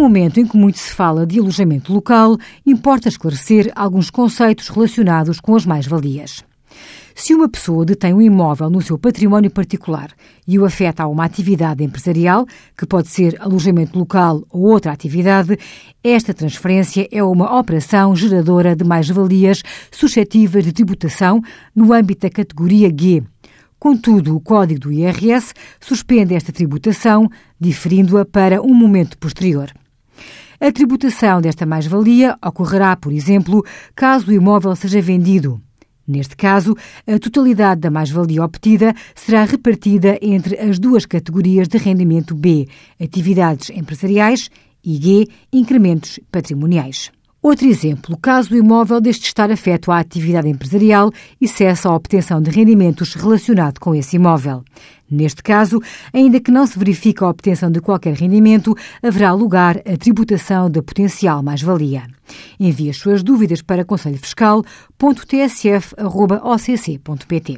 momento em que muito se fala de alojamento local, importa esclarecer alguns conceitos relacionados com as mais-valias. Se uma pessoa detém um imóvel no seu património particular e o afeta a uma atividade empresarial, que pode ser alojamento local ou outra atividade, esta transferência é uma operação geradora de mais-valias suscetíveis de tributação no âmbito da categoria G. Contudo, o Código do IRS suspende esta tributação, diferindo-a para um momento posterior. A tributação desta mais-valia ocorrerá, por exemplo, caso o imóvel seja vendido. Neste caso, a totalidade da mais-valia obtida será repartida entre as duas categorias de rendimento B, atividades empresariais, e G, incrementos patrimoniais. Outro exemplo, caso o imóvel deixe de estar afeto à atividade empresarial e cessa a obtenção de rendimentos relacionado com esse imóvel. Neste caso, ainda que não se verifique a obtenção de qualquer rendimento, haverá lugar à tributação da potencial mais-valia. Envie as suas dúvidas para conselhofiscal.tsf.occ.pt.